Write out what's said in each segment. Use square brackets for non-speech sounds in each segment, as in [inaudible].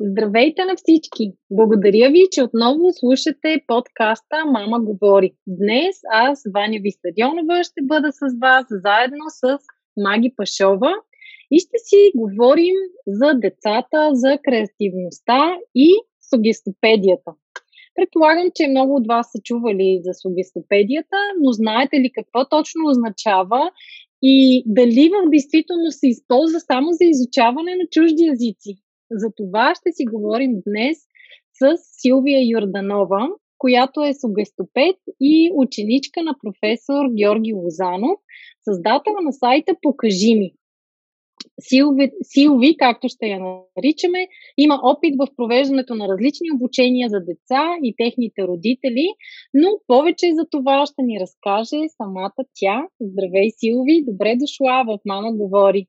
Здравейте на всички! Благодаря ви, че отново слушате подкаста Мама говори. Днес аз, Ваня Вистадионова, ще бъда с вас заедно с Маги Пашова и ще си говорим за децата, за креативността и сугестопедията. Предполагам, че много от вас са чували за сугестопедията, но знаете ли какво точно означава и дали в действителност се използва само за изучаване на чужди езици? За това ще си говорим днес с Силвия Юрданова, която е сугестопед и ученичка на професор Георги Лозанов, създател на сайта Покажи ми. Силви, Силви, както ще я наричаме, има опит в провеждането на различни обучения за деца и техните родители, но повече за това ще ни разкаже самата тя. Здравей, Силви! Добре дошла в Мама говори!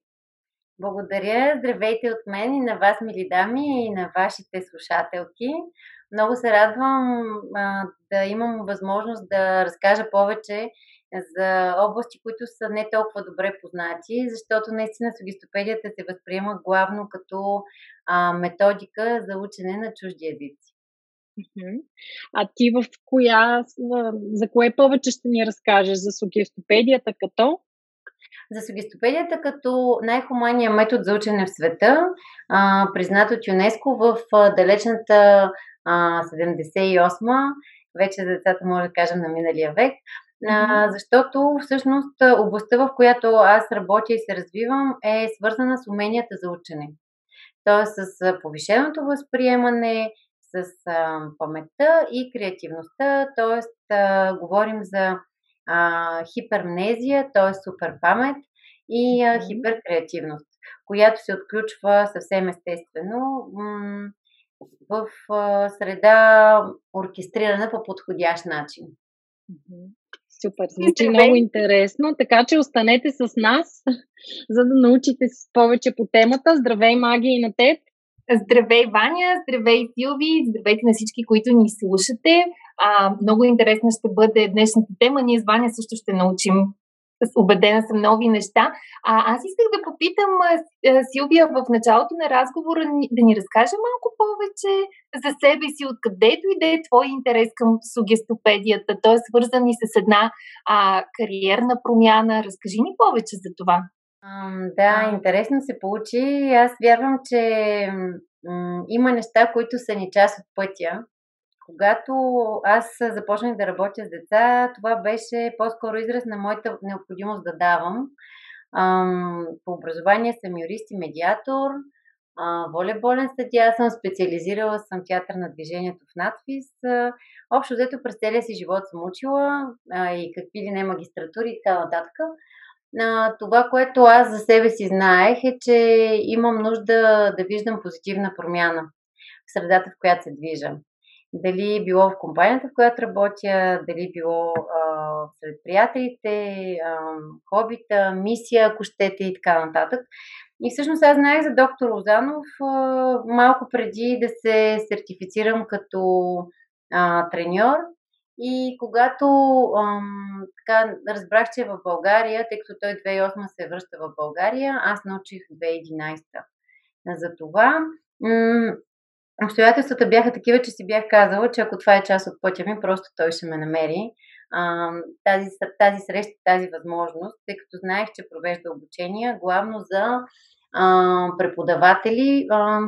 Благодаря. Здравейте от мен и на вас, мили дами, и на вашите слушателки. Много се радвам а, да имам възможност да разкажа повече за области, които са не толкова добре познати, защото наистина сугистопедията се възприема главно като а, методика за учене на чужди езици. А ти в коя, за кое повече ще ни разкажеш? За сугестопедията като? За сугестопедията като най-хуманния метод за учене в света, а, признат от ЮНЕСКО в далечната а, 78-ма, вече за децата може да кажем на миналия век, а, защото всъщност областта, в която аз работя и се развивам, е свързана с уменията за учене. Тоест с повишеното възприемане, с а, паметта и креативността, т.е. говорим за а, хипермнезия, т.е. супер памет и а, хиперкреативност, която се отключва съвсем естествено м- в а, среда оркестрирана по подходящ начин. Супер, звучи много интересно, така че останете с нас, [laughs] за да научите повече по темата. Здравей, Маги, и на теб! Здравей, Ваня! Здравей, Силви! Здравейте на всички, които ни слушате! А, много интересна ще бъде днешната тема. Ние с Ваня също ще научим убедена съм нови неща. А, аз исках да попитам Силвия в началото на разговора да ни разкаже малко повече за себе си, откъде дойде твой интерес към сугестопедията. Той е свързан и с една а, кариерна промяна. Разкажи ни повече за това. Да, интересно се получи. Аз вярвам, че м- има неща, които са ни част от пътя когато аз започнах да работя с деца, това беше по-скоро израз на моята необходимост да давам. По образование съм юрист и медиатор, волейболен съдия, съм специализирала съм театър на движението в надпис. Общо взето през целия си живот съм учила и какви ли не магистратури и така нататък. Това, което аз за себе си знаех е, че имам нужда да виждам позитивна промяна в средата, в която се движа дали било в компанията, в която работя, дали било а, сред приятелите, а, хобита, мисия, ако щете и така нататък. И всъщност аз знаех за доктор Лозанов а, малко преди да се сертифицирам като а, треньор. И когато ам, така, разбрах, че е в България, тъй като той 2008 се връща в България, аз научих 2011. За това м- обстоятелствата бяха такива, че си бях казала, че ако това е част от пътя ми, просто той ще ме намери. Тази, тази среща, тази възможност, тъй като знаех, че провежда обучения главно за преподаватели,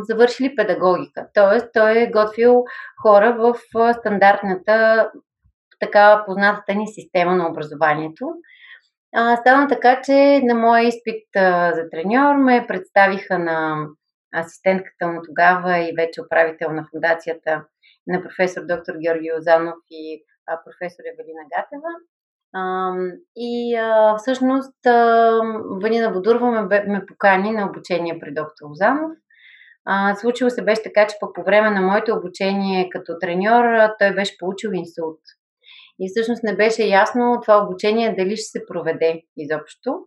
завършили педагогика. Тоест, той е готвил хора в стандартната, така познатата ни система на образованието. А, стана така, че на моя изпит за треньор ме представиха на асистентката му тогава и вече управител на фундацията на професор доктор Георги Озанов и професор Евелина Гатева. И всъщност Ванина Бодурва ме, ме покани на обучение при доктор Озанов. Случило се беше така, че пък по време на моето обучение като треньор той беше получил инсулт. И всъщност не беше ясно това обучение дали ще се проведе изобщо.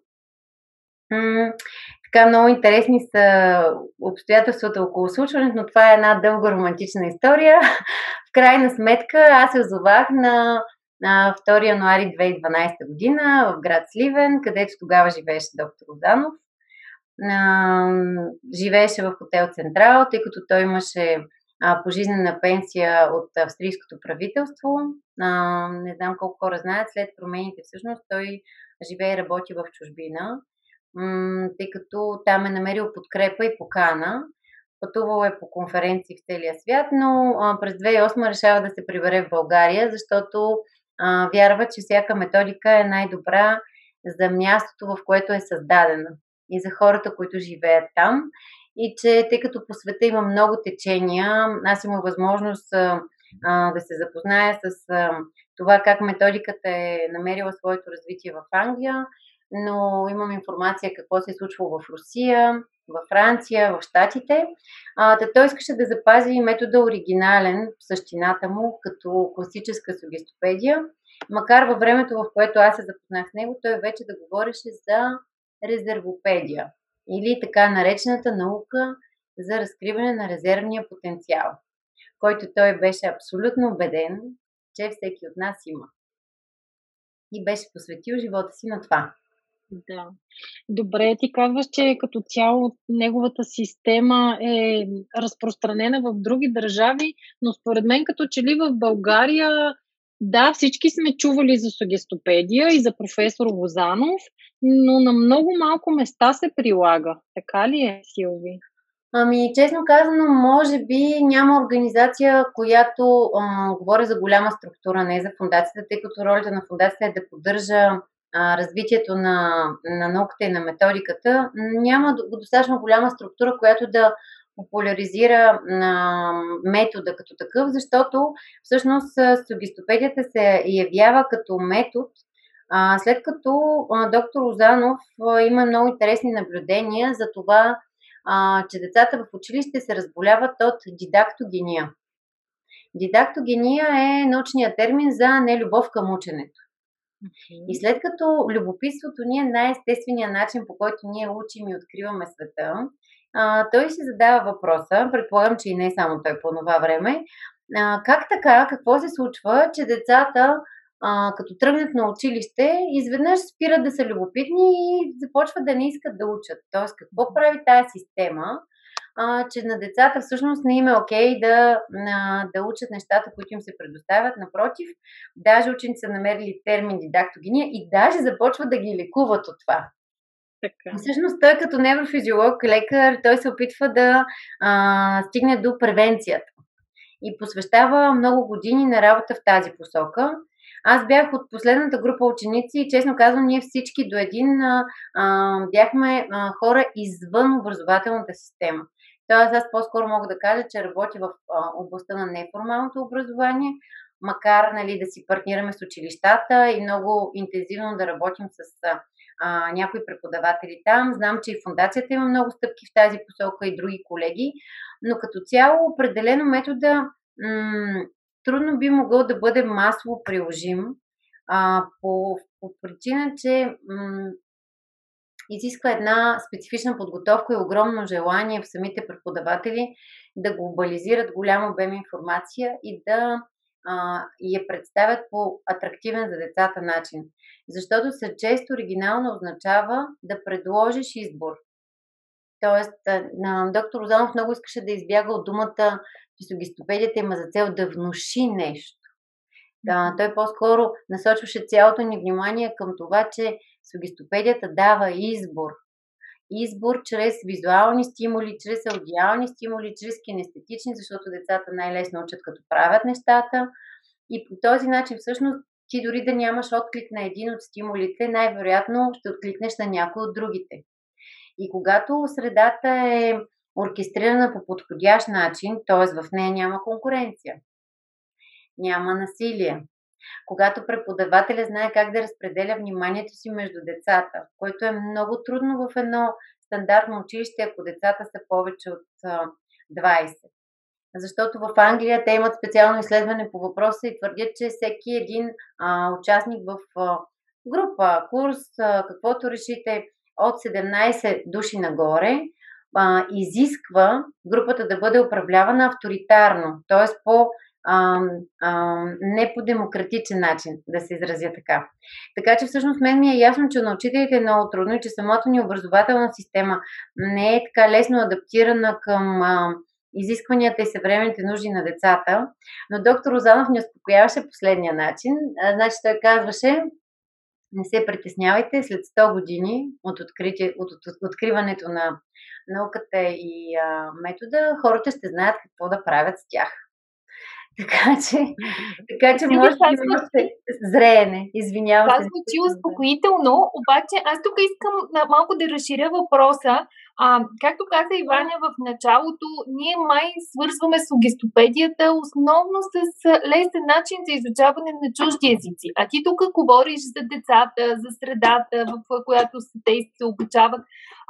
Така много интересни са обстоятелствата около случването, но това е една дълга романтична история. [laughs] В крайна сметка аз се озовах на, на 2 януари 2012 година в град Сливен, където тогава живееше доктор Озанов. живееше в хотел Централ, тъй като той имаше пожизнена пенсия от австрийското правителство. Не знам колко хора знаят, след промените всъщност той живее и работи в чужбина, тъй като там е намерил подкрепа и покана. Пътувал е по конференции в целия свят, но през 2008 решава да се прибере в България, защото вярва, че всяка методика е най-добра за мястото, в което е създадена и за хората, които живеят там и че тъй като по света има много течения, аз имам възможност а, да се запозная с а, това как методиката е намерила своето развитие в Англия, но имам информация какво се е случвало в Русия, в Франция, в Штатите. А, той искаше да запази метода оригинален същината му, като класическа сугестопедия, макар във времето, в което аз се запознах с него, той вече да говореше за резервопедия или така наречената наука за разкриване на резервния потенциал, който той беше абсолютно убеден, че всеки от нас има. И беше посветил живота си на това. Да. Добре, ти казваш, че като цяло неговата система е разпространена в други държави, но според мен като че ли в България да, всички сме чували за сугестопедия и за професор Лозанов, но на много малко места се прилага. Така ли е, Силви? Ами, честно казано, може би няма организация, която а, говори за голяма структура, не за фундацията, тъй като ролята на фундацията е да поддържа развитието на, на науката и на методиката. Няма достатъчно голяма структура, която да популяризира а, метода като такъв, защото всъщност сугистопедията се явява като метод, а, след като а, доктор Озанов има много интересни наблюдения за това, а, че децата в училище се разболяват от дидактогения. Дидактогения е научният термин за нелюбов към ученето. И след като любопитството ни е най-естественият начин, по който ние учим и откриваме света, а, той си задава въпроса, предполагам, че и не само той по това време, а, как така, какво се случва, че децата, а, като тръгнат на училище, изведнъж спират да са любопитни и започват да не искат да учат. Тоест, какво прави тази система, а, че на децата всъщност не им е окей okay да, на, да учат нещата, които им се предоставят. Напротив, даже ученици са намерили термин дидактогения и даже започват да ги лекуват от това. Така. Всъщност той като неврофизиолог, лекар, той се опитва да а, стигне до превенцията и посвещава много години на работа в тази посока. Аз бях от последната група ученици и честно казвам, ние всички до един а, а, бяхме а, хора извън образователната система. Тоест аз по-скоро мога да кажа, че работя в областта на неформалното образование, макар нали, да си партнираме с училищата и много интензивно да работим с а, някои преподаватели там. Знам, че и фундацията има много стъпки в тази посока и други колеги, но като цяло определено метода м- трудно би могъл да бъде масово приложим а, по, по причина, че м- изисква една специфична подготовка и огромно желание в самите преподаватели да глобализират голям обем информация и да а, я представят по атрактивен за децата начин. Защото съчест оригинално означава да предложиш избор. Тоест, на доктор Озанов много искаше да избяга от думата, че сугистопедията има за цел да внуши нещо. Да, той по-скоро насочваше цялото ни внимание към това, че сугистопедията дава избор. Избор чрез визуални стимули, чрез аудиални стимули, чрез кинестетични, защото децата най-лесно учат като правят нещата. И по този начин всъщност ти дори да нямаш отклик на един от стимулите, най-вероятно ще откликнеш на някой от другите. И когато средата е оркестрирана по подходящ начин, т.е. в нея няма конкуренция, няма насилие, когато преподавателя знае как да разпределя вниманието си между децата, което е много трудно в едно стандартно училище, ако децата са повече от 20. защото в Англия те имат специално изследване по въпроса и твърдят, че всеки един а, участник в а, група, курс, а, каквото решите, от 17 души нагоре, а, изисква групата да бъде управлявана авторитарно, т.е. по а, а, не по демократичен начин, да се изразя така. Така че всъщност мен ми е ясно, че на учителите е много трудно и че самото ни образователна система не е така лесно адаптирана към а, изискванията и съвременните нужди на децата. Но доктор Розанов ни успокояваше последния начин. А, значи той казваше, не се притеснявайте, след 100 години от, открити, от, от, от откриването на науката и а, метода, хората ще знаят какво да правят с тях. Така че, така че може да имате зреене. Извинявам се. Това звучи успокоително, обаче аз тук искам малко да разширя въпроса. А, както каза Иваня в началото, ние май свързваме с огистопедията основно с лесен начин за изучаване на чужди езици. А ти тук говориш за децата, за средата, в която те се обучават.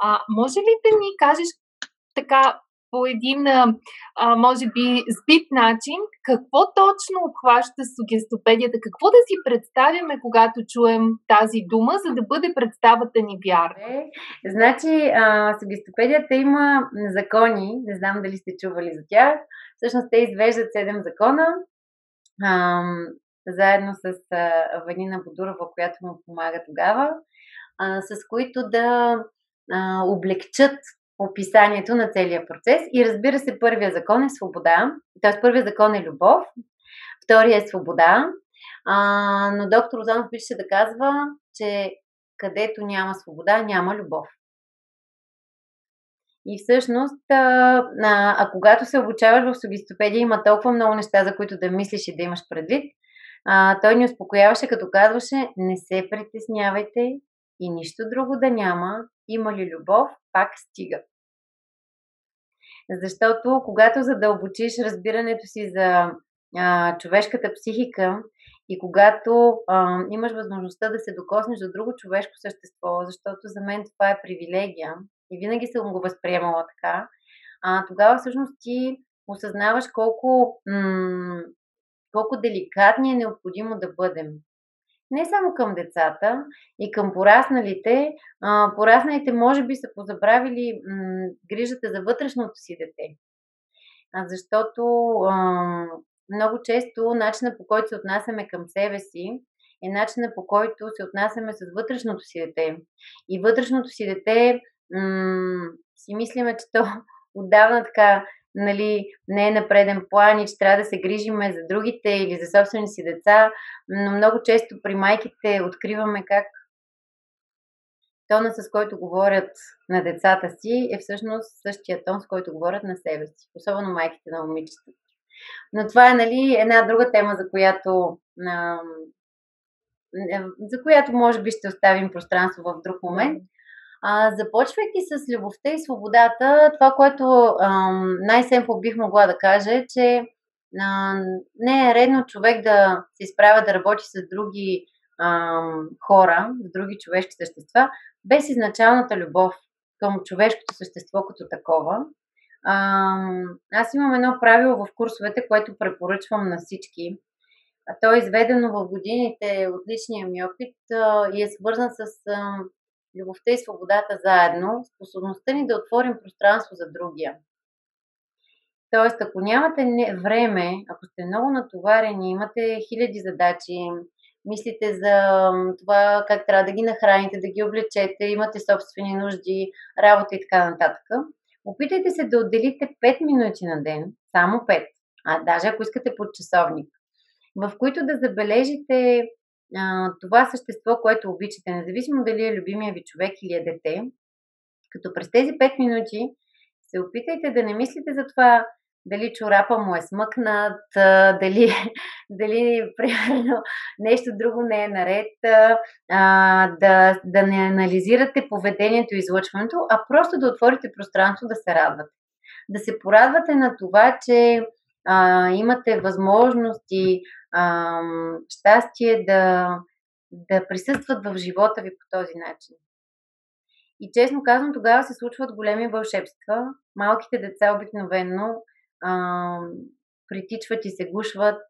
А, може ли да ни кажеш така по един, а, може би, сбит начин, какво точно обхваща сугестопедията, какво да си представяме, когато чуем тази дума, за да бъде представата ни вярна? Е, значи, а, сугестопедията има закони, не знам дали сте чували за тях, всъщност те извеждат седем закона, а, заедно с а, Ванина Бодурова, която му помага тогава, а, с които да облегчат описанието на целия процес. И разбира се, първия закон е свобода, т.е. първия закон е любов, втория е свобода, а, но доктор Озанов пише да казва, че където няма свобода, няма любов. И всъщност, а, а, а когато се обучаваш в сугистопедия, има толкова много неща, за които да мислиш и да имаш предвид. А, той ни успокояваше, като казваше, не се притеснявайте и нищо друго да няма, има ли любов, пак стига. Защото когато задълбочиш разбирането си за а, човешката психика и когато а, имаш възможността да се докоснеш до друго човешко същество, защото за мен това е привилегия и винаги съм го възприемала така, а, тогава всъщност ти осъзнаваш колко, м- колко деликатни е необходимо да бъдем не само към децата и към порасналите. А, порасналите може би са позабравили м- грижата за вътрешното си дете. А, защото а, много често начина по който се отнасяме към себе си е начина по който се отнасяме с вътрешното си дете. И вътрешното си дете м- си мислиме, че то отдавна така нали, не е на преден план и че трябва да се грижиме за другите или за собствени си деца, но много често при майките откриваме как тона, с който говорят на децата си, е всъщност същия тон, с който говорят на себе си, особено майките на момичета. Но това е нали, една друга тема, за която, а, за която може би ще оставим пространство в друг момент. А, започвайки с любовта и свободата, това, което най-семпо бих могла да кажа е, че а, не е редно човек да се изправя да работи с други а, хора, с други човешки същества, без изначалната любов към човешкото същество като такова. А, аз имам едно правило в курсовете, което препоръчвам на всички. А то е изведено в годините от личния ми опит а, и е свързан с а, любовта и свободата заедно, способността ни да отворим пространство за другия. Тоест, ако нямате време, ако сте много натоварени, имате хиляди задачи, мислите за това как трябва да ги нахраните, да ги облечете, имате собствени нужди, работа и така нататък, опитайте се да отделите 5 минути на ден, само 5, а даже ако искате под часовник, в които да забележите а, това същество, което обичате, независимо дали е любимия ви човек или е дете, като през тези 5 минути се опитайте да не мислите за това дали чорапа му е смъкнат, дали, [laughs] дали примерно, нещо друго не е наред, да, да не анализирате поведението и излъчването, а просто да отворите пространство да се радвате. Да се порадвате на това, че а, имате възможности, а, щастие да, да присъстват в живота ви по този начин. И честно казвам, тогава се случват големи вълшебства. Малките деца обикновено а, притичват и се гушват.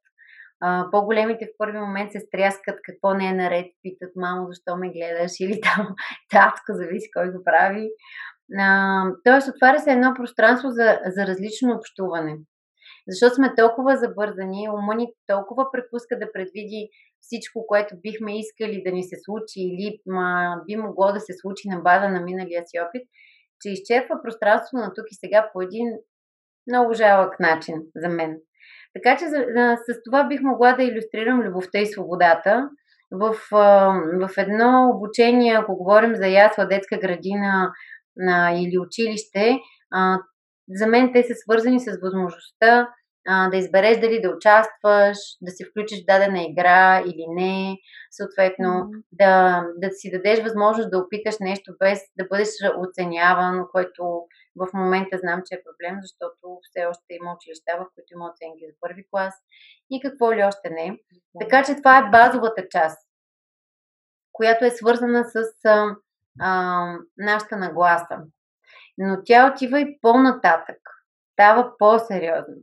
А, по-големите в първи момент се стряскат какво не е наред, питат мамо, защо ме гледаш или там [laughs] татко, зависи кой го прави. А, тоест, отваря се едно пространство за, за различно общуване. Защото сме толкова забързани, ума ни толкова препуска да предвиди всичко, което бихме искали да ни се случи или ма, би могло да се случи на база на миналия си опит, че изчерпва пространството на тук и сега по един много жалък начин за мен. Така че с това бих могла да иллюстрирам любовта и свободата. В, в едно обучение, ако говорим за ясла, детска градина или училище, за мен те са свързани с възможността а, да избереш дали да участваш, да се включиш в дадена игра или не, съответно mm-hmm. да, да си дадеш възможност да опиташ нещо без да бъдеш оценяван, което в момента знам, че е проблем, защото все още има училища, в които има оценки за първи клас и какво ли още не. Mm-hmm. Така че това е базовата част, която е свързана с а, а, нашата нагласа. Но тя отива и по-нататък. Става по-сериозно.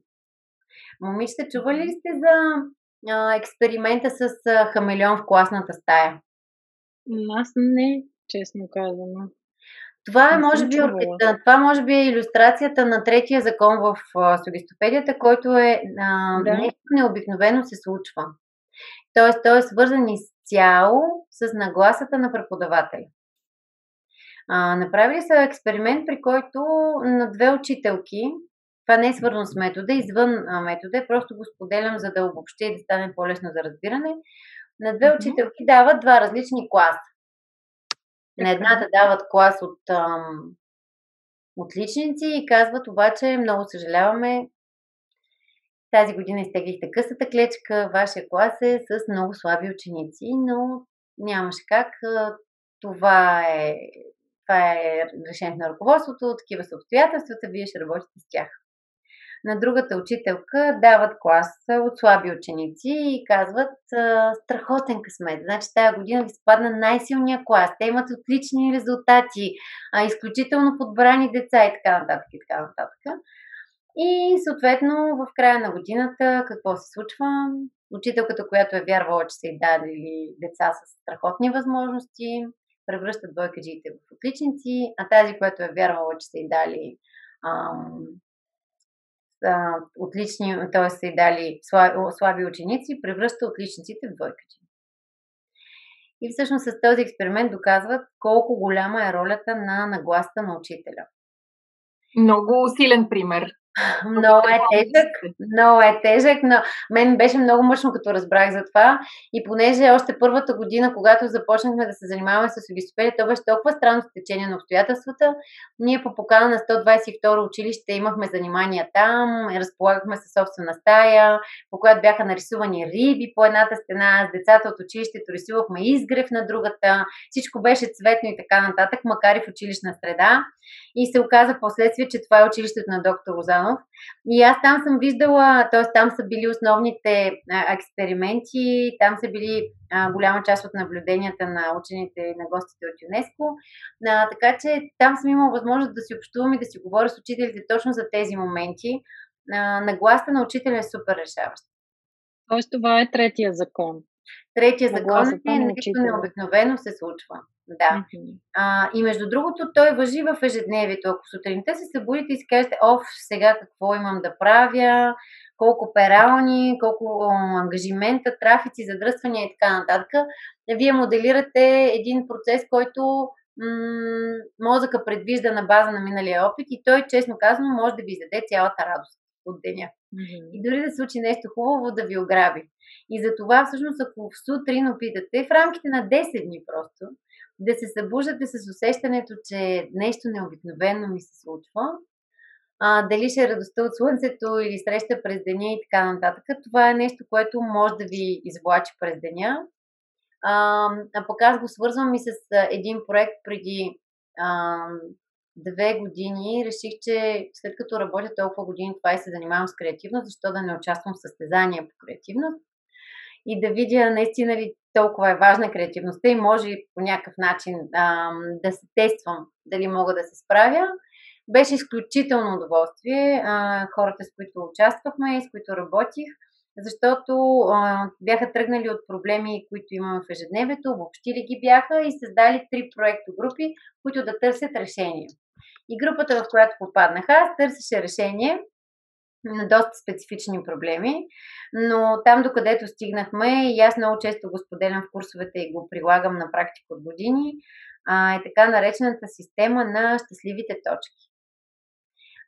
Момичета, чували ли сте за а, експеримента с а, хамелеон в класната стая? Аз не, честно казано. Това е, може би, това може би е иллюстрацията на третия закон в а, сугистопедията, който е а, да. нещо необикновено се случва. Тоест, той е свързан изцяло с нагласата на преподавателя. А, направили са експеримент, при който на две учителки това не е свързано с метода, извън метода, просто го споделям, за да обобщи и да стане по-лесно за разбиране. На две учителки дават два различни класа. На едната дават клас от ам, отличници и казват обаче, много съжаляваме, тази година изтеглихте късата клечка, вашия клас е с много слаби ученици, но нямаше как. Това е, това е решението на ръководството, такива са обстоятелствата, вие ще работите с тях на другата учителка дават клас от слаби ученици и казват страхотен късмет. Значи тази година ви спадна най-силния клас. Те имат отлични резултати, изключително подбрани деца и така нататък и така нататък. И съответно в края на годината какво се случва? Учителката, която е вярвала, че са и дадели деца с страхотни възможности, превръщат двойкаджиите в отличници, а тази, която е вярвала, че са и дали ам, а, отлични, т.е. са и дали слаби ученици, превръща отличниците в двойкачи. И всъщност с този експеримент доказват колко голяма е ролята на нагласта на учителя. Много силен пример. Много е тежък, много е тежък, но мен беше много мъчно, като разбрах за това. И понеже още първата година, когато започнахме да се занимаваме с логистопедия, то беше толкова странно течение на обстоятелствата. Ние по покана на 122 училище имахме занимания там, разполагахме със собствена стая, по която бяха нарисувани риби по едната стена, с децата от училището рисувахме изгрев на другата, всичко беше цветно и така нататък, макар и в училищна среда. И се оказа последствие, че това е училището на доктор Лозанов. И аз там съм виждала, т.е. там са били основните експерименти, там са били голяма част от наблюденията на учените и на гостите от ЮНЕСКО. Така че там съм имала възможност да си общувам и да си говоря с учителите точно за тези моменти. А, нагласта на учителя е супер решаващ. Тоест това е третия закон. Третия закон е нещо необикновено се случва. Да. Mm-hmm. А, и между другото, той въжи в ежедневието. Ако сутринта се събудите и си кажете, оф, сега какво имам да правя, колко перални, колко ангажимента, трафици, задръствания и така нататък, вие моделирате един процес, който м- мозъка предвижда на база на миналия опит и той, честно казано, може да ви издаде цялата радост от деня. Mm-hmm. И дори да случи нещо хубаво, да ви ограби. И за това всъщност, ако в сутрин опитате, в рамките на 10 дни просто, да се събуждате с усещането, че нещо необикновено ми се случва, а, дали ще е радостта от слънцето или среща през деня и така нататък. Това е нещо, което може да ви извлачи през деня. А, а пък аз го свързвам и с един проект преди а, две години. Реших, че след като работя толкова години това и се занимавам с креативност, защо да не участвам в състезания по креативност и да видя наистина ли толкова е важна креативността и може по някакъв начин а, да се тествам дали мога да се справя. Беше изключително удоволствие. А, хората, с които участвахме и с които работих, защото а, бяха тръгнали от проблеми, които имаме в ежедневието, въобщили ги бяха и създали три проекто групи, които да търсят решение. И групата, в която попаднах аз, търсеше решение на доста специфични проблеми, но там, докъдето стигнахме, и аз много често го споделям в курсовете и го прилагам на практика от години, е така наречената система на щастливите точки.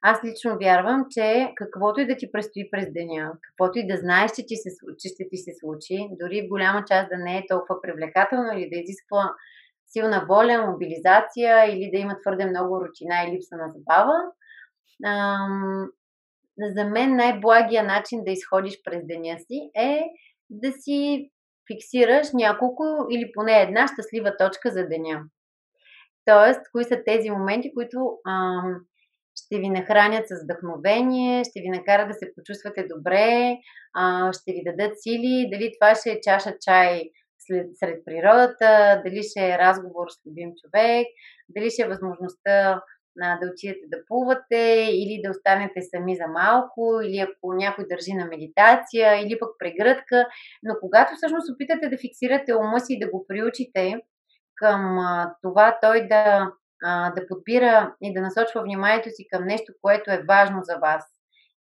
Аз лично вярвам, че каквото и да ти предстои през деня, каквото и да знаеш, че, ти се, че ще ти се случи, дори в голяма част да не е толкова привлекателно или да изисква силна воля, мобилизация или да има твърде много рутина и липса на забава, за мен най-благия начин да изходиш през деня си е да си фиксираш няколко или поне една щастлива точка за деня. Тоест, кои са тези моменти, които ам, ще ви нахранят с вдъхновение, ще ви накарат да се почувствате добре, а, ще ви дадат сили, дали това ще е чаша чай сред природата, дали ще е разговор с любим човек, дали ще е възможността да отидете да плувате или да останете сами за малко, или ако някой държи на медитация, или пък прегръдка. Но когато всъщност опитате да фиксирате ума си и да го приучите към това той да, да подбира и да насочва вниманието си към нещо, което е важно за вас,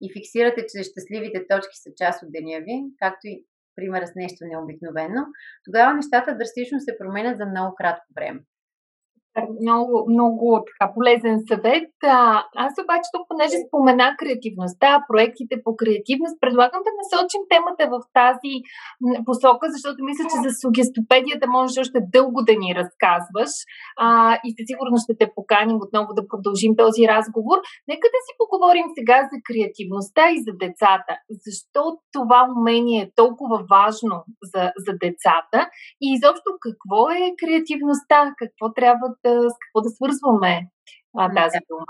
и фиксирате, че щастливите точки са част от деня ви, както и примера с нещо необикновено, тогава нещата драстично се променят за много кратко време много, много така полезен съвет. А, аз обаче тук, понеже спомена креативността, проектите по креативност, предлагам да насочим темата в тази посока, защото мисля, че за сугестопедията можеш още дълго да ни разказваш а, и със сигурност ще те поканим отново да продължим този разговор. Нека да си поговорим сега за креативността и за децата. Защо това умение е толкова важно за, за децата и изобщо какво е креативността, какво трябва с какво да свързваме а, тази дума.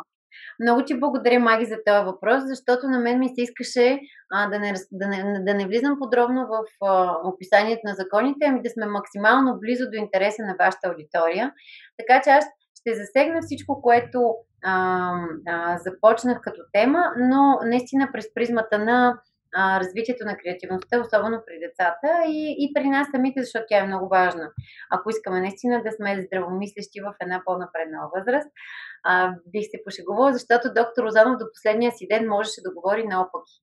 Много ти благодаря, Маги, за този въпрос, защото на мен ми се искаше а, да, не, да, не, да не влизам подробно в а, описанието на законите, ами да сме максимално близо до интереса на вашата аудитория. Така че аз ще засегна всичко, което а, а, започнах като тема, но наистина през призмата на развитието на креативността, особено при децата и, и при нас самите, защото тя е много важна. Ако искаме наистина да сме здравомислещи в една по-напреднала възраст, а, бих се пошегувала, защото доктор Розанов до последния си ден можеше да говори наопаки.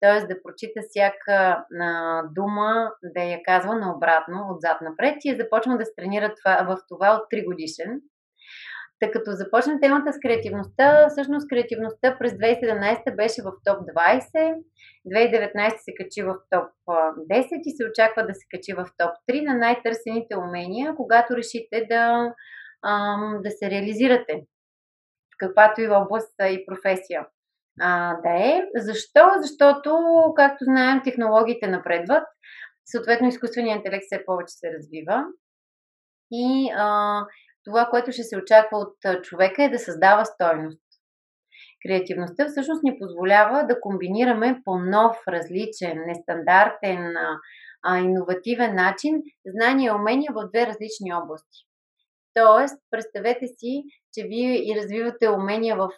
Тоест да прочита всяка а, дума, да я казва наобратно, отзад напред и е започна да се тренира това, в това от 3 годишен. Тъй като започна темата с креативността, всъщност креативността през 2017 беше в топ 20, 2019 се качи в топ 10 и се очаква да се качи в топ 3 на най-търсените умения, когато решите да, да се реализирате в каквато и област и професия а, да е. Защо? Защото, както знаем, технологиите напредват, съответно изкуственият интелект все повече се развива и а, това, което ще се очаква от човека е да създава стойност. Креативността всъщност ни позволява да комбинираме по нов, различен, нестандартен, а, иновативен начин знания и умения в две различни области. Тоест, представете си, че вие и развивате умения в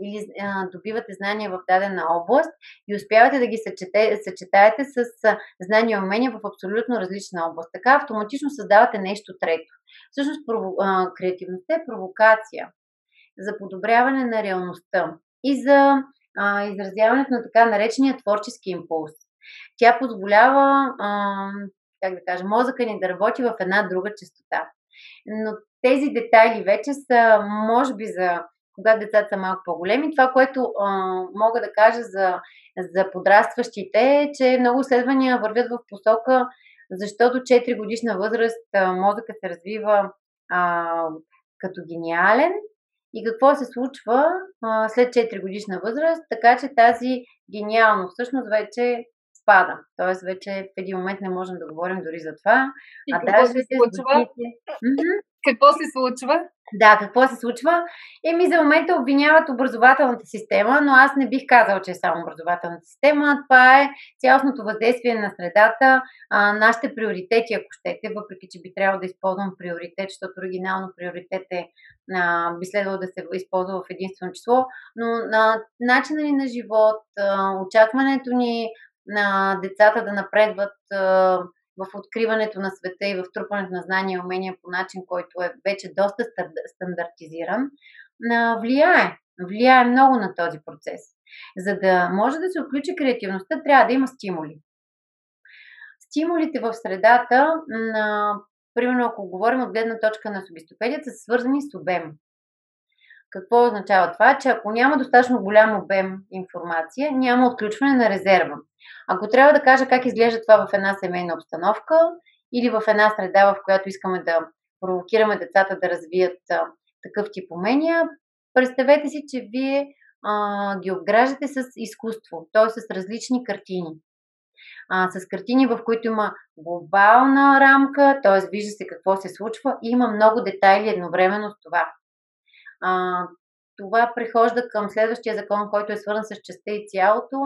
или а, добивате знания в дадена област и успявате да ги съчете, съчетаете с а, знания и умения в абсолютно различна област. Така автоматично създавате нещо трето. Всъщност прово, а, креативността е провокация за подобряване на реалността и за а, изразяването на така наречения творчески импулс. Тя позволява, а, как да кажа, мозъка ни да работи в една друга частота. Но тези детайли вече са, може би, за когато децата са малко по-големи. Това, което а, мога да кажа за, за подрастващите е, че много изследвания вървят в посока, защото 4 годишна възраст мозъка се развива а, като гениален и какво се случва а, след 4 годишна възраст, така че тази гениалност всъщност вече спада. Тоест вече в един момент не можем да говорим дори за това. И а какво се случва? Какво се случва? Да, какво се случва? Еми, за момента обвиняват образователната система, но аз не бих казал, че е само образователната система. Това е цялостното въздействие на средата, а, нашите приоритети, ако щете, въпреки че би трябвало да използвам приоритет, защото оригинално приоритет е, а, би следвало да се използва в единствено число, но на начина ни на живот, а, очакването ни на децата да напредват а, в откриването на света и в трупането на знания и умения по начин, който е вече доста стандартизиран, влияе. Влияе много на този процес. За да може да се отключи креативността, трябва да има стимули. Стимулите в средата, на, примерно ако говорим от гледна точка на субистопедията, са свързани с обем. Какво означава това? Че ако няма достатъчно голям обем информация, няма отключване на резерва. Ако трябва да кажа как изглежда това в една семейна обстановка или в една среда, в която искаме да провокираме децата да развият а, такъв тип умения, представете си, че вие а, ги обграждате с изкуство, т.е. с различни картини. А, с картини, в които има глобална рамка, т.е. вижда се какво се случва и има много детайли едновременно с това. А, това прехожда към следващия закон, който е свързан с частта и цялото.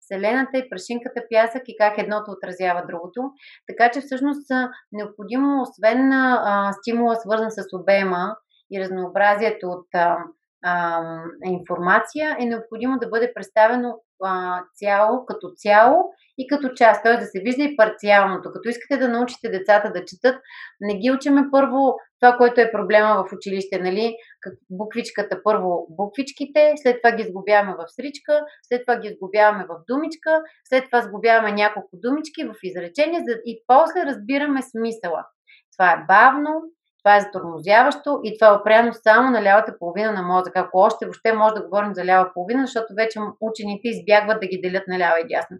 Вселената и прашинката пясък и как едното отразява другото. Така че всъщност необходимо, освен а, стимула свързан с обема и разнообразието от а, а, информация, е необходимо да бъде представено а, цяло, като цяло и като част, т.е. да се вижда и парциалното. Като искате да научите децата да четат, не ги учиме първо това, което е проблема в училище, нали? Буквичката първо буквичките, след това ги сгубяваме в сричка, след това ги сгубяваме в думичка, след това сгубяваме няколко думички в изречение и после разбираме смисъла. Това е бавно, това е затормозяващо и това е опряно само на лявата половина на мозъка. Ако още въобще може да говорим за лява половина, защото вече учените избягват да ги делят на лява и дясна.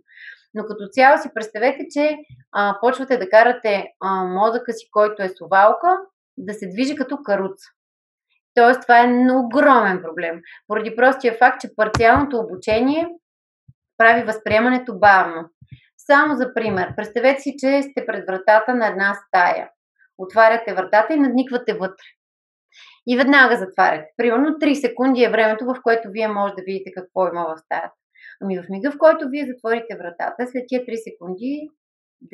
Но като цяло си представете, че а, почвате да карате а, мозъка си, който е совалка, да се движи като каруца. Тоест, това е огромен проблем. Поради простия факт, че парциалното обучение прави възприемането бавно. Само за пример, представете си, че сте пред вратата на една стая. Отваряте вратата и надниквате вътре. И веднага затваряте. Примерно 3 секунди е времето, в което вие може да видите какво има в стаята. Ами в мига, в който вие затворите вратата, след тия 3 секунди,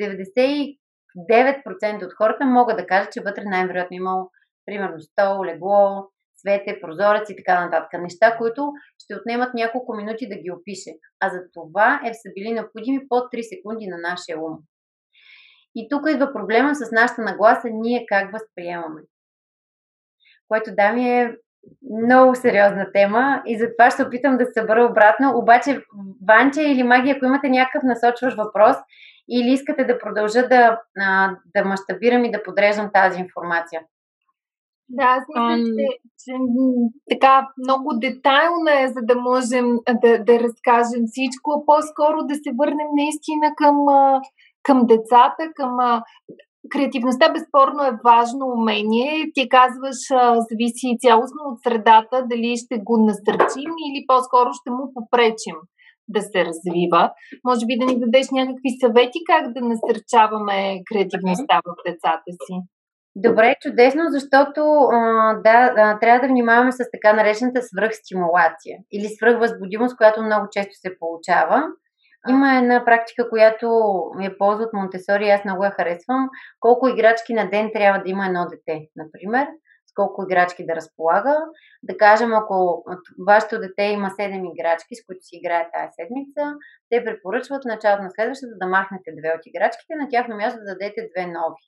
99% от хората могат да кажат, че вътре най-вероятно имало примерно стол, легло, цвете, прозорец и така нататък. Неща, които ще отнемат няколко минути да ги опише. А за това е, са били необходими под 3 секунди на нашия ум. И тук идва проблема с нашата нагласа, ние как възприемаме. Което да ми е много сериозна тема и затова ще опитам да се събера обратно. Обаче, Ванче или Маги, ако имате някакъв насочващ въпрос или искате да продължа да, да мащабирам и да подреждам тази информация. Да, аз мисля, um... че, че така много детайлна е, за да можем да, да разкажем всичко, по-скоро да се върнем наистина към, към децата, към Креативността безспорно е важно умение. Ти казваш, зависи цялостно от средата, дали ще го насърчим или по-скоро ще му попречим да се развива. Може би да ни дадеш някакви съвети как да насърчаваме креативността в децата си. Добре, чудесно, защото да, трябва да внимаваме с така наречената свръхстимулация или свръхвъзбудимост, която много често се получава. Има една практика, която я ползват Монтесори аз много я харесвам. Колко играчки на ден трябва да има едно дете, например с колко играчки да разполага. Да кажем, ако вашето дете има 7 играчки, с които си играе тази седмица, те препоръчват началото на следващата да махнете две от играчките, на тяхно място да дадете две нови.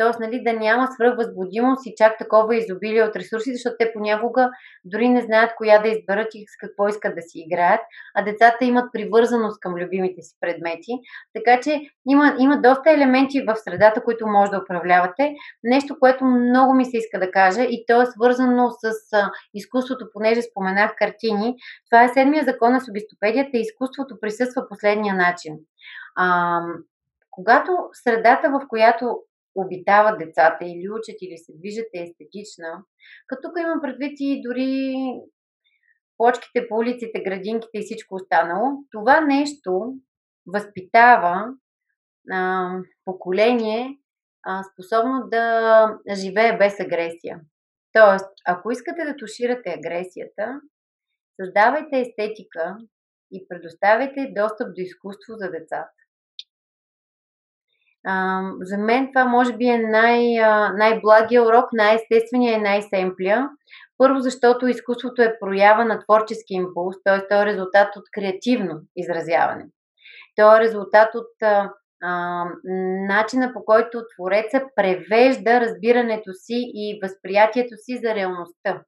Тоест, нали, да няма свръхвъзбудимост и чак такова изобилие от ресурси, защото те понякога дори не знаят коя да изберат и с какво искат да си играят, а децата имат привързаност към любимите си предмети. Така че има, има доста елементи в средата, които може да управлявате. Нещо, което много ми се иска да кажа и то е свързано с изкуството, понеже споменах картини. Това е седмия закон на субистопедията и изкуството присъства последния начин. А, когато средата, в която обитават децата или учат или се движат е естетична. Като тук имам предвид и дори плочките по улиците, градинките и всичко останало. Това нещо възпитава а, поколение а, способно да живее без агресия. Тоест, ако искате да туширате агресията, създавайте естетика и предоставяйте достъп до изкуство за децата. За мен това може би е най, най-благия урок, най-естествения и най-семплия. Първо, защото изкуството е проява на творчески импулс, т.е. то е резултат от креативно изразяване. То е резултат от а, начина по който твореца превежда разбирането си и възприятието си за реалността.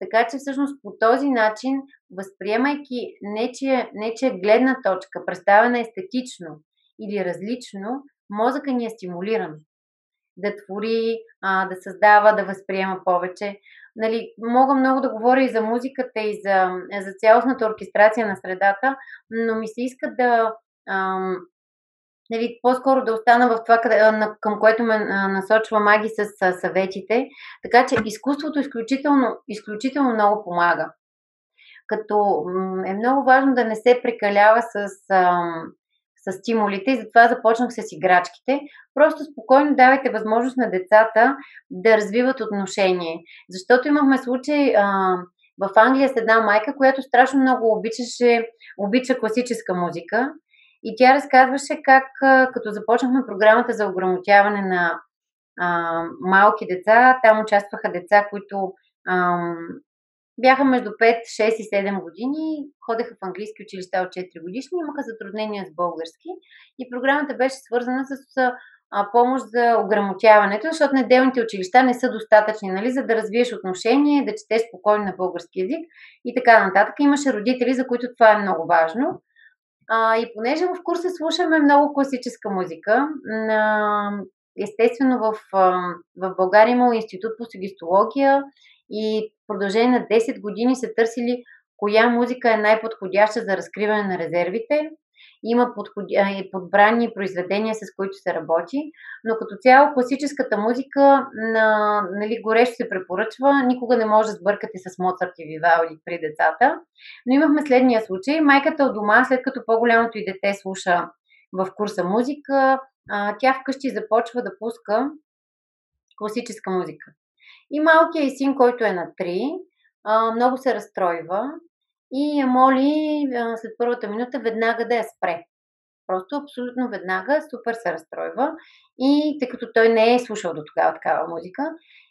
Така че всъщност по този начин, възприемайки нечия, нечия гледна точка, представена естетично или различно, мозъка ни е стимулиран да твори, а, да създава, да възприема повече. Нали, мога много да говоря и за музиката, и за, за цялостната оркестрация на средата, но ми се иска да, ам, нали, по-скоро да остана в това, към което ме насочва Маги с съветите. Така че изкуството изключително, изключително много помага. Като е много важно да не се прекалява с, с стимулите и затова започнах с играчките. Просто спокойно давайте възможност на децата да развиват отношение. Защото имахме случай а, в Англия с една майка, която страшно много обичаше, обича класическа музика и тя разказваше как, като започнахме програмата за ограмотяване на а, малки деца, там участваха деца, които а, бяха между 5, 6 и 7 години, ходеха в английски училища от 4 годишни, имаха затруднения с български и програмата беше свързана с помощ за ограмотяването, защото неделните училища не са достатъчни, нали, за да развиеш отношение, да четеш спокойно на български язик и така нататък. Имаше родители, за които това е много важно. А, и понеже в курса слушаме много класическа музика, а, естествено в, в България имало институт по сегистология и в продължение на 10 години се търсили коя музика е най-подходяща за разкриване на резервите има подходя, подбрани произведения, с които се работи, но като цяло класическата музика на, нали, горещо се препоръчва, никога не може да сбъркате с Моцарт и Вивалди при децата. Но имахме следния случай. Майката от дома, след като по-голямото и дете слуша в курса музика, тя вкъщи започва да пуска класическа музика. И малкият син, който е на 3, много се разстройва и я моли след първата минута веднага да я спре. Просто абсолютно веднага, супер се разстройва. И тъй като той не е слушал до тогава такава музика,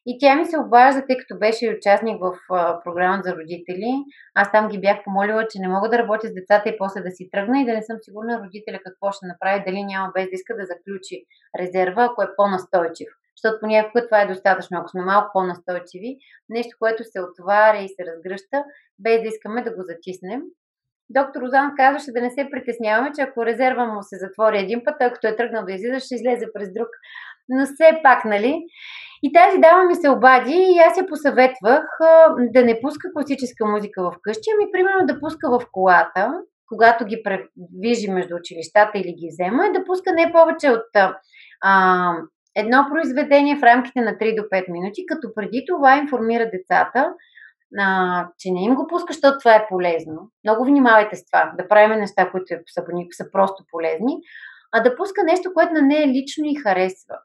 и тя ми се обажда, тъй като беше участник в програма за родители. Аз там ги бях помолила, че не мога да работя с децата и после да си тръгна и да не съм сигурна родителя какво ще направи, дали няма без да иска да заключи резерва, ако е по-настойчив защото понякога това е достатъчно. Ако сме малко по-настойчиви, нещо, което се отваря и се разгръща, без да искаме да го затиснем. Доктор Озан казваше да не се притесняваме, че ако резерва му се затвори един път, той като е тръгнал да излиза, ще излезе през друг. Но все пак, нали? И тази дама ми се обади и аз я посъветвах да не пуска класическа музика в къщи, ами примерно да пуска в колата, когато ги превижи между училищата или ги взема, и да пуска не повече от а, едно произведение в рамките на 3 до 5 минути, като преди това информира децата, а, че не им го пуска, защото това е полезно. Много внимавайте с това, да правим неща, които са, са просто полезни, а да пуска нещо, което на нея лично и харесва.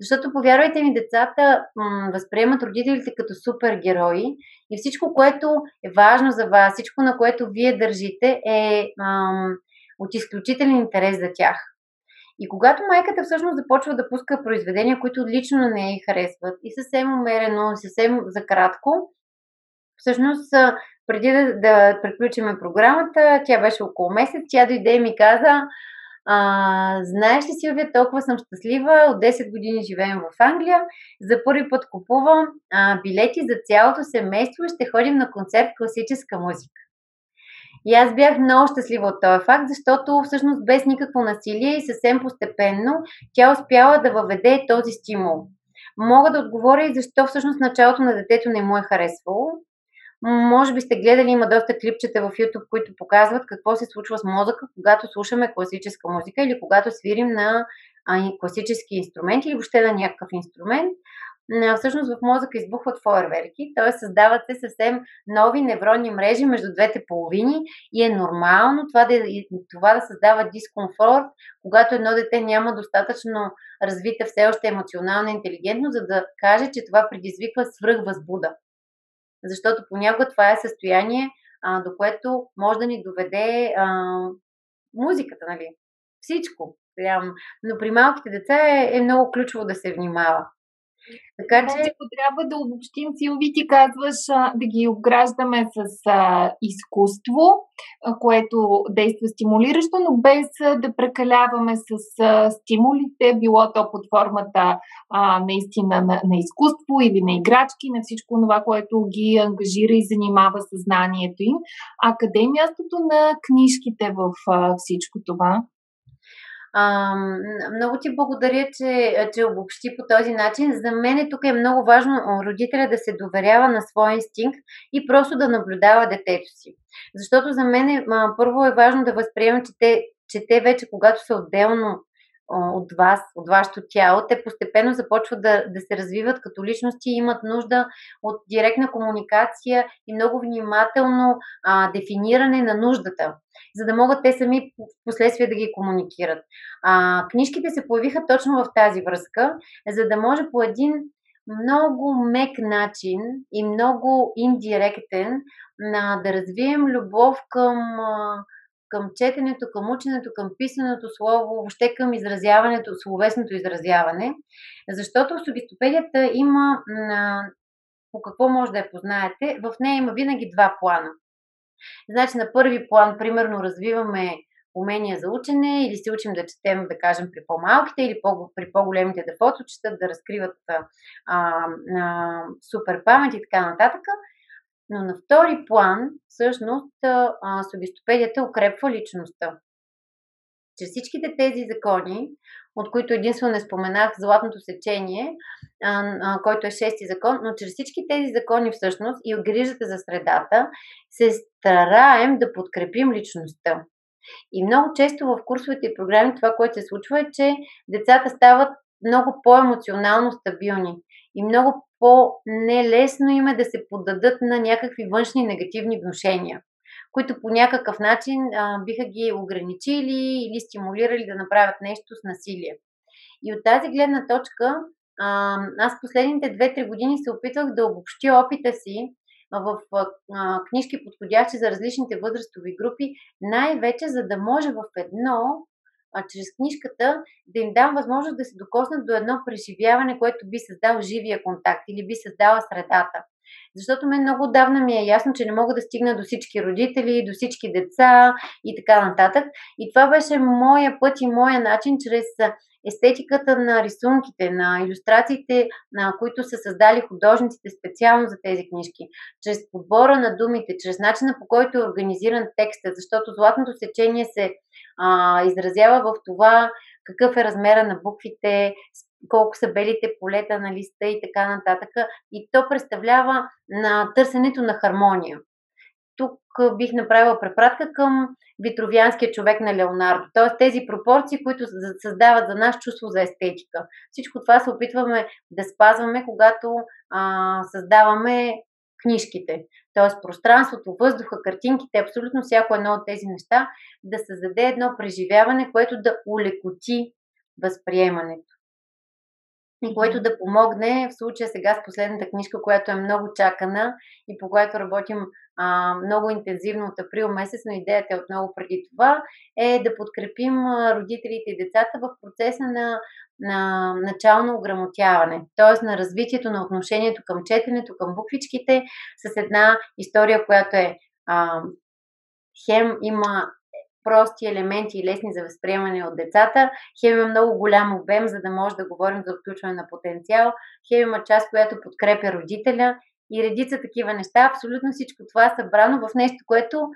Защото, повярвайте ми, децата м- възприемат родителите като супергерои и всичко, което е важно за вас, всичко, на което вие държите, е м- от изключителен интерес за тях. И когато майката всъщност започва да пуска произведения, които лично на нея харесват, и съвсем умерено, съвсем за кратко, всъщност преди да, да приключиме програмата, тя беше около месец, тя дойде и ми каза, а, знаеш ли, Силвия, толкова съм щастлива, от 10 години живеем в Англия, за първи път купувам а, билети за цялото семейство и ще ходим на концерт класическа музика. И аз бях много щастлива от този факт, защото всъщност без никакво насилие и съвсем постепенно тя успяла да въведе този стимул. Мога да отговоря и защо всъщност началото на детето не му е харесвало. Може би сте гледали, има доста клипчета в YouTube, които показват какво се случва с мозъка, когато слушаме класическа музика или когато свирим на класически инструмент или въобще на някакъв инструмент. Всъщност в мозъка избухват фойерверки, т.е. създават се съвсем нови невронни мрежи между двете половини и е нормално това да, това да създава дискомфорт, когато едно дете няма достатъчно развита все още емоционална интелигентност, за да каже, че това предизвиква свръхвъзбуда. Защото понякога това е състояние, а, до което може да ни доведе а, музиката, нали? Всичко. Но при малките деца е, е много ключово да се внимава. Така че... Ако трябва да обобщим, Силви, ти казваш да ги обграждаме с а, изкуство, а, което действа стимулиращо, но без а, да прекаляваме с а, стимулите, било то под формата а, наистина на, на изкуство или на играчки, на всичко това, което ги ангажира и занимава съзнанието им. А къде е мястото на книжките в а, всичко това? А, много ти благодаря, че, че обобщи по този начин. За мен тук е много важно родителя да се доверява на своя инстинкт и просто да наблюдава детето си. Защото за мен е, първо е важно да възприемем, че те, че те вече, когато са отделно от вас, от вашето тяло, те постепенно започват да, да се развиват като личности и имат нужда от директна комуникация и много внимателно а, дефиниране на нуждата, за да могат те сами в последствие да ги комуникират. А, книжките се появиха точно в тази връзка, за да може по един много мек начин и много индиректен на, да развием любов към към четенето, към ученето, към писаното слово, въобще към изразяването, словесното изразяване. Защото в има, по какво може да я познаете, в нея има винаги два плана. Значи на първи план, примерно, развиваме умения за учене или се учим да четем, да кажем, при по-малките или при по-големите да фоточетат, да разкриват а, а, супер памет и така нататък. Но на втори план, всъщност, субистопедията укрепва личността. Чрез всичките тези закони, от които единствено не споменах златното сечение, който е шести закон, но чрез всички тези закони всъщност и грижата за средата се стараем да подкрепим личността. И много често в курсовете и програми това, което се случва е, че децата стават много по-емоционално стабилни и много по-нелесно им е да се поддадат на някакви външни негативни вношения, които по някакъв начин а, биха ги ограничили или стимулирали да направят нещо с насилие. И от тази гледна точка, а, аз последните 2-3 години се опитвах да обобщя опита си в книжки, подходящи за различните възрастови групи, най-вече за да може в едно чрез книжката да им дам възможност да се докоснат до едно преживяване, което би създал живия контакт или би създала средата. Защото мен много давна ми е ясно, че не мога да стигна до всички родители, до всички деца и така нататък. И това беше моя път и моя начин чрез естетиката на рисунките, на иллюстрациите, на които са създали художниците специално за тези книжки, чрез подбора на думите, чрез начина по който е организиран текста, защото златното сечение се а, изразява в това какъв е размера на буквите, колко са белите полета на листа и така нататък. И то представлява на търсенето на хармония. Тук бих направила препратка към витровианския човек на Леонардо. Т.е. тези пропорции, които създават за нас чувство за естетика. Всичко това се опитваме да спазваме, когато а, създаваме книжките. Т.е. пространството, въздуха, картинките, абсолютно всяко едно от тези неща да създаде едно преживяване, което да улекоти възприемането и което да помогне в случая сега с последната книжка, която е много чакана и по която работим а, много интензивно от април месец, но идеята е отново преди това, е да подкрепим родителите и децата в процеса на, на начално ограмотяване, т.е. на развитието на отношението към четенето, към буквичките, с една история, която е а, хем има прости елементи и лесни за възприемане от децата. Хем има много голям обем, за да може да говорим за включване на потенциал. Хем има част, която подкрепя родителя и редица такива неща. Абсолютно всичко това е събрано в нещо, което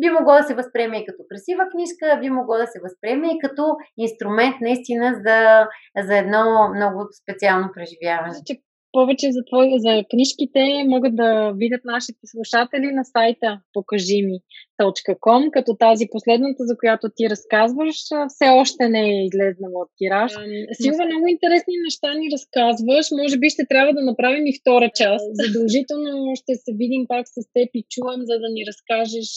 би могло да се възприеме и като красива книжка, би могло да се възприеме и като инструмент наистина за, за едно много специално преживяване. Че повече за, твои, за книжките могат да видят нашите слушатели на сайта покажими.com, като тази последната, за която ти разказваш, все още не е излезнала от тираж. Силва, много интересни неща ни разказваш. Може би ще трябва да направим и втора част. Задължително ще се видим пак с теб и чуем, за да ни разкажеш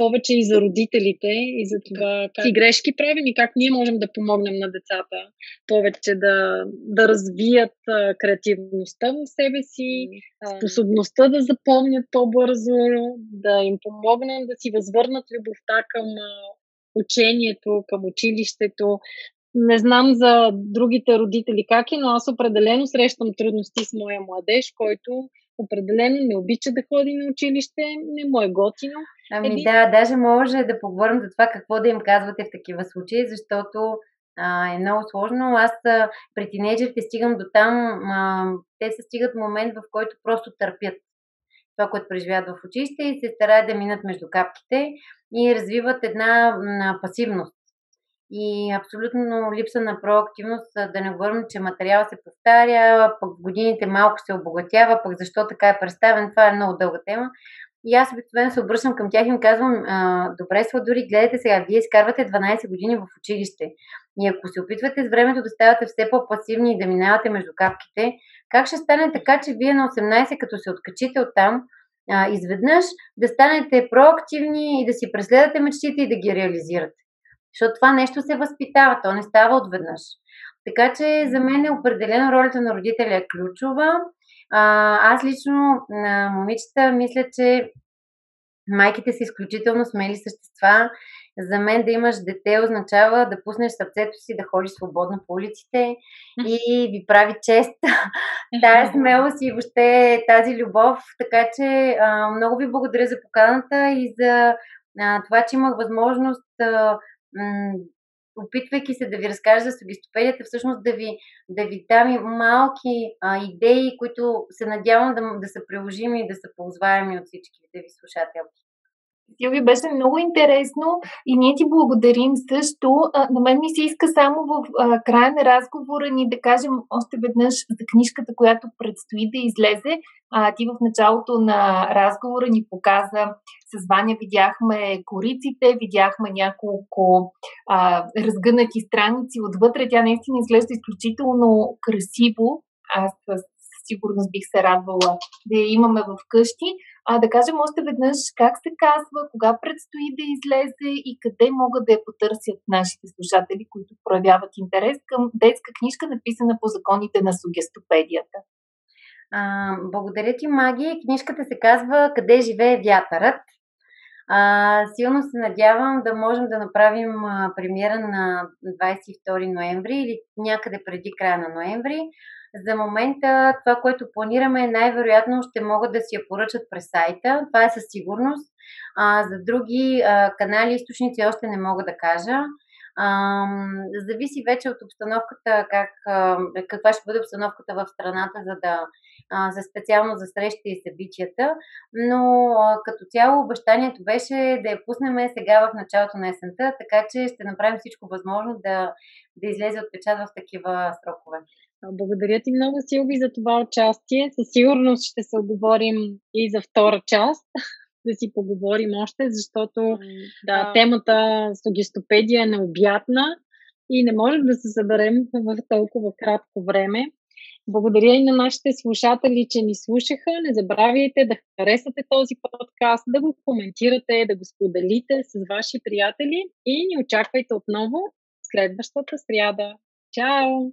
повече и за родителите, и за това какви грешки правим и как ние можем да помогнем на децата повече да, да развият а, креативността в себе си, способността да запомнят по-бързо, да им помогнем да си възвърнат любовта към а, учението, към училището. Не знам за другите родители как е, но аз определено срещам трудности с моя младеж, който определено не обича да ходи на училище, не му е готино. Ами Еди... да, даже може да поговорим за това какво да им казвате в такива случаи, защото а, е много сложно. Аз а, при тинейджерите стигам до там, а, те се стигат момент, в който просто търпят това, което преживяват в училище и се стараят да минат между капките и развиват една пасивност и абсолютно липса на проактивност, да не говорим, че материал се повтаря, пък годините малко се обогатява, пък защо така е представен, това е много дълга тема. И аз обикновено се обръщам към тях и им казвам, добре, дори гледайте сега, вие изкарвате 12 години в училище. И ако се опитвате с времето да ставате все по-пасивни и да минавате между капките, как ще стане така, че вие на 18, като се откачите от там, изведнъж да станете проактивни и да си преследвате мечтите и да ги реализирате? Защото това нещо се възпитава, то не става отведнъж. Така че за мен е определено ролята на родителя е ключова. А, аз лично на момичета мисля, че майките са изключително смели същества. За мен да имаш дете означава да пуснеш сърцето си да ходиш свободно по улиците и ви прави чест [laughs] тая смелост и въобще тази любов. Така че а, много ви благодаря за поканата и за а, това, че имах възможност а, опитвайки се да ви разкажа за сугестопедията, всъщност да ви, да ви дам и малки а, идеи, които се надявам да, да са приложими и да са ползваеми от всички да ви слушателки. Силви, беше много интересно и ние ти благодарим също. На мен ми се иска само в края на разговора ни да кажем още веднъж за книжката, която предстои да излезе. Ти в началото на разговора ни показа с Ваня видяхме кориците, видяхме няколко а, разгънати страници отвътре. Тя наистина изглежда изключително красиво. Аз със сигурност бих се радвала да я имаме в къщи. А да кажем още веднъж как се казва, кога предстои да излезе и къде могат да я потърсят нашите слушатели, които проявяват интерес към детска книжка, написана по законите на сугестопедията. А, благодаря ти, Маги. Книжката се казва Къде живее вятърът. А, силно се надявам да можем да направим а, премиера на 22 ноември или някъде преди края на ноември. За момента това, което планираме, най-вероятно ще могат да си я поръчат през сайта. Това е със сигурност. А, за други а, канали, източници още не мога да кажа. А, зависи вече от обстановката, как, а, каква ще бъде обстановката в страната, за да за специално за срещите и събитията. Но като цяло обещанието беше да я пуснем сега в началото на есента, така че ще направим всичко възможно да, да излезе от печат в такива срокове. Благодаря ти много, Силви, за това участие. Със сигурност ще се оговорим и за втора част, [laughs] да си поговорим още, защото да, темата сугестопедия е необятна и не можем да се съберем в толкова кратко време. Благодаря и на нашите слушатели, че ни слушаха. Не забравяйте да харесате този подкаст, да го коментирате, да го споделите с ваши приятели и ни очаквайте отново следващата сряда. Чао!